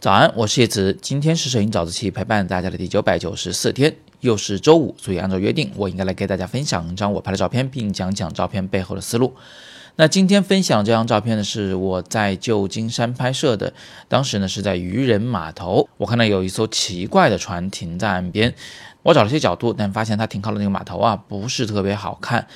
早安，我是叶子，今天是摄影早自习陪伴大家的第九百九十四天，又是周五，所以按照约定，我应该来给大家分享一张我拍的照片，并讲讲照片背后的思路。那今天分享这张照片呢，是我在旧金山拍摄的，当时呢是在渔人码头，我看到有一艘奇怪的船停在岸边，我找了些角度，但发现它停靠的那个码头啊，不是特别好看。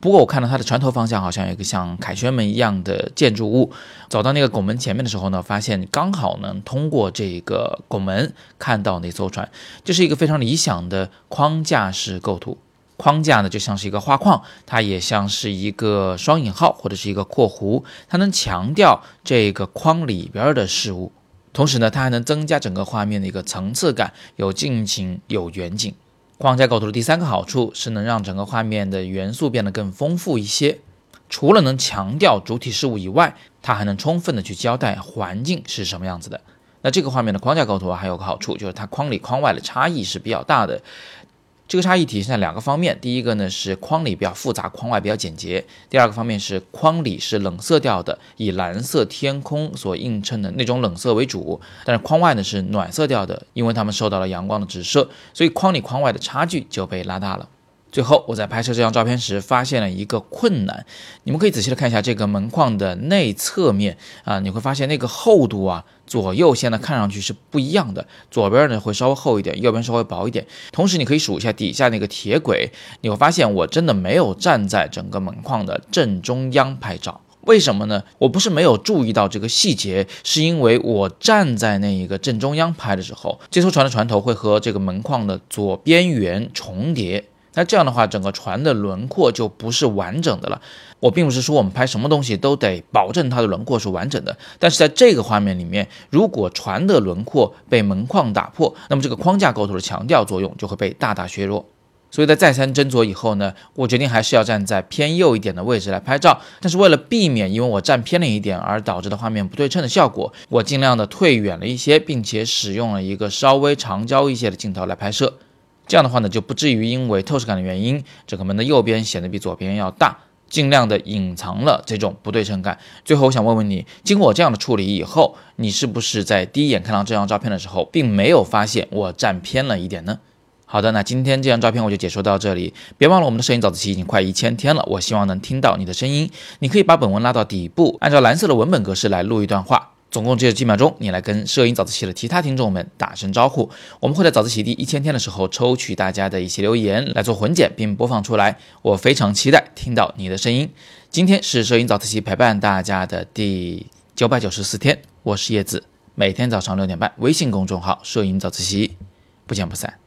不过我看到它的船头方向好像有一个像凯旋门一样的建筑物，走到那个拱门前面的时候呢，发现刚好能通过这个拱门看到那艘船，这是一个非常理想的框架式构图。框架呢就像是一个画框，它也像是一个双引号或者是一个括弧，它能强调这个框里边的事物，同时呢，它还能增加整个画面的一个层次感，有近景有远景。框架构图的第三个好处是能让整个画面的元素变得更丰富一些。除了能强调主体事物以外，它还能充分的去交代环境是什么样子的。那这个画面的框架构图还有个好处，就是它框里框外的差异是比较大的。这个差异体现在两个方面，第一个呢是框里比较复杂，框外比较简洁；第二个方面是框里是冷色调的，以蓝色天空所映衬的那种冷色为主，但是框外呢是暖色调的，因为它们受到了阳光的直射，所以框里框外的差距就被拉大了。最后，我在拍摄这张照片时发现了一个困难，你们可以仔细的看一下这个门框的内侧面啊，你会发现那个厚度啊，左右现在看上去是不一样的，左边呢会稍微厚一点，右边稍微薄一点。同时，你可以数一下底下那个铁轨，你会发现我真的没有站在整个门框的正中央拍照，为什么呢？我不是没有注意到这个细节，是因为我站在那一个正中央拍的时候，这艘船的船头会和这个门框的左边缘重叠。那这样的话，整个船的轮廓就不是完整的了。我并不是说我们拍什么东西都得保证它的轮廓是完整的，但是在这个画面里面，如果船的轮廓被门框打破，那么这个框架构图的强调作用就会被大大削弱。所以在再三斟酌以后呢，我决定还是要站在偏右一点的位置来拍照。但是为了避免因为我站偏了一点而导致的画面不对称的效果，我尽量的退远了一些，并且使用了一个稍微长焦一些的镜头来拍摄。这样的话呢，就不至于因为透视感的原因，整个门的右边显得比左边要大，尽量的隐藏了这种不对称感。最后，我想问问你，经过我这样的处理以后，你是不是在第一眼看到这张照片的时候，并没有发现我站偏了一点呢？好的，那今天这张照片我就解说到这里。别忘了，我们的摄影早自习已经快一千天了，我希望能听到你的声音。你可以把本文拉到底部，按照蓝色的文本格式来录一段话。总共只有几秒钟，你来跟摄影早自习的其他听众们打声招呼。我们会在早自习第一千天的时候抽取大家的一些留言来做混剪并播放出来。我非常期待听到你的声音。今天是摄影早自习陪伴大家的第九百九十四天，我是叶子，每天早上六点半，微信公众号“摄影早自习”，不见不散。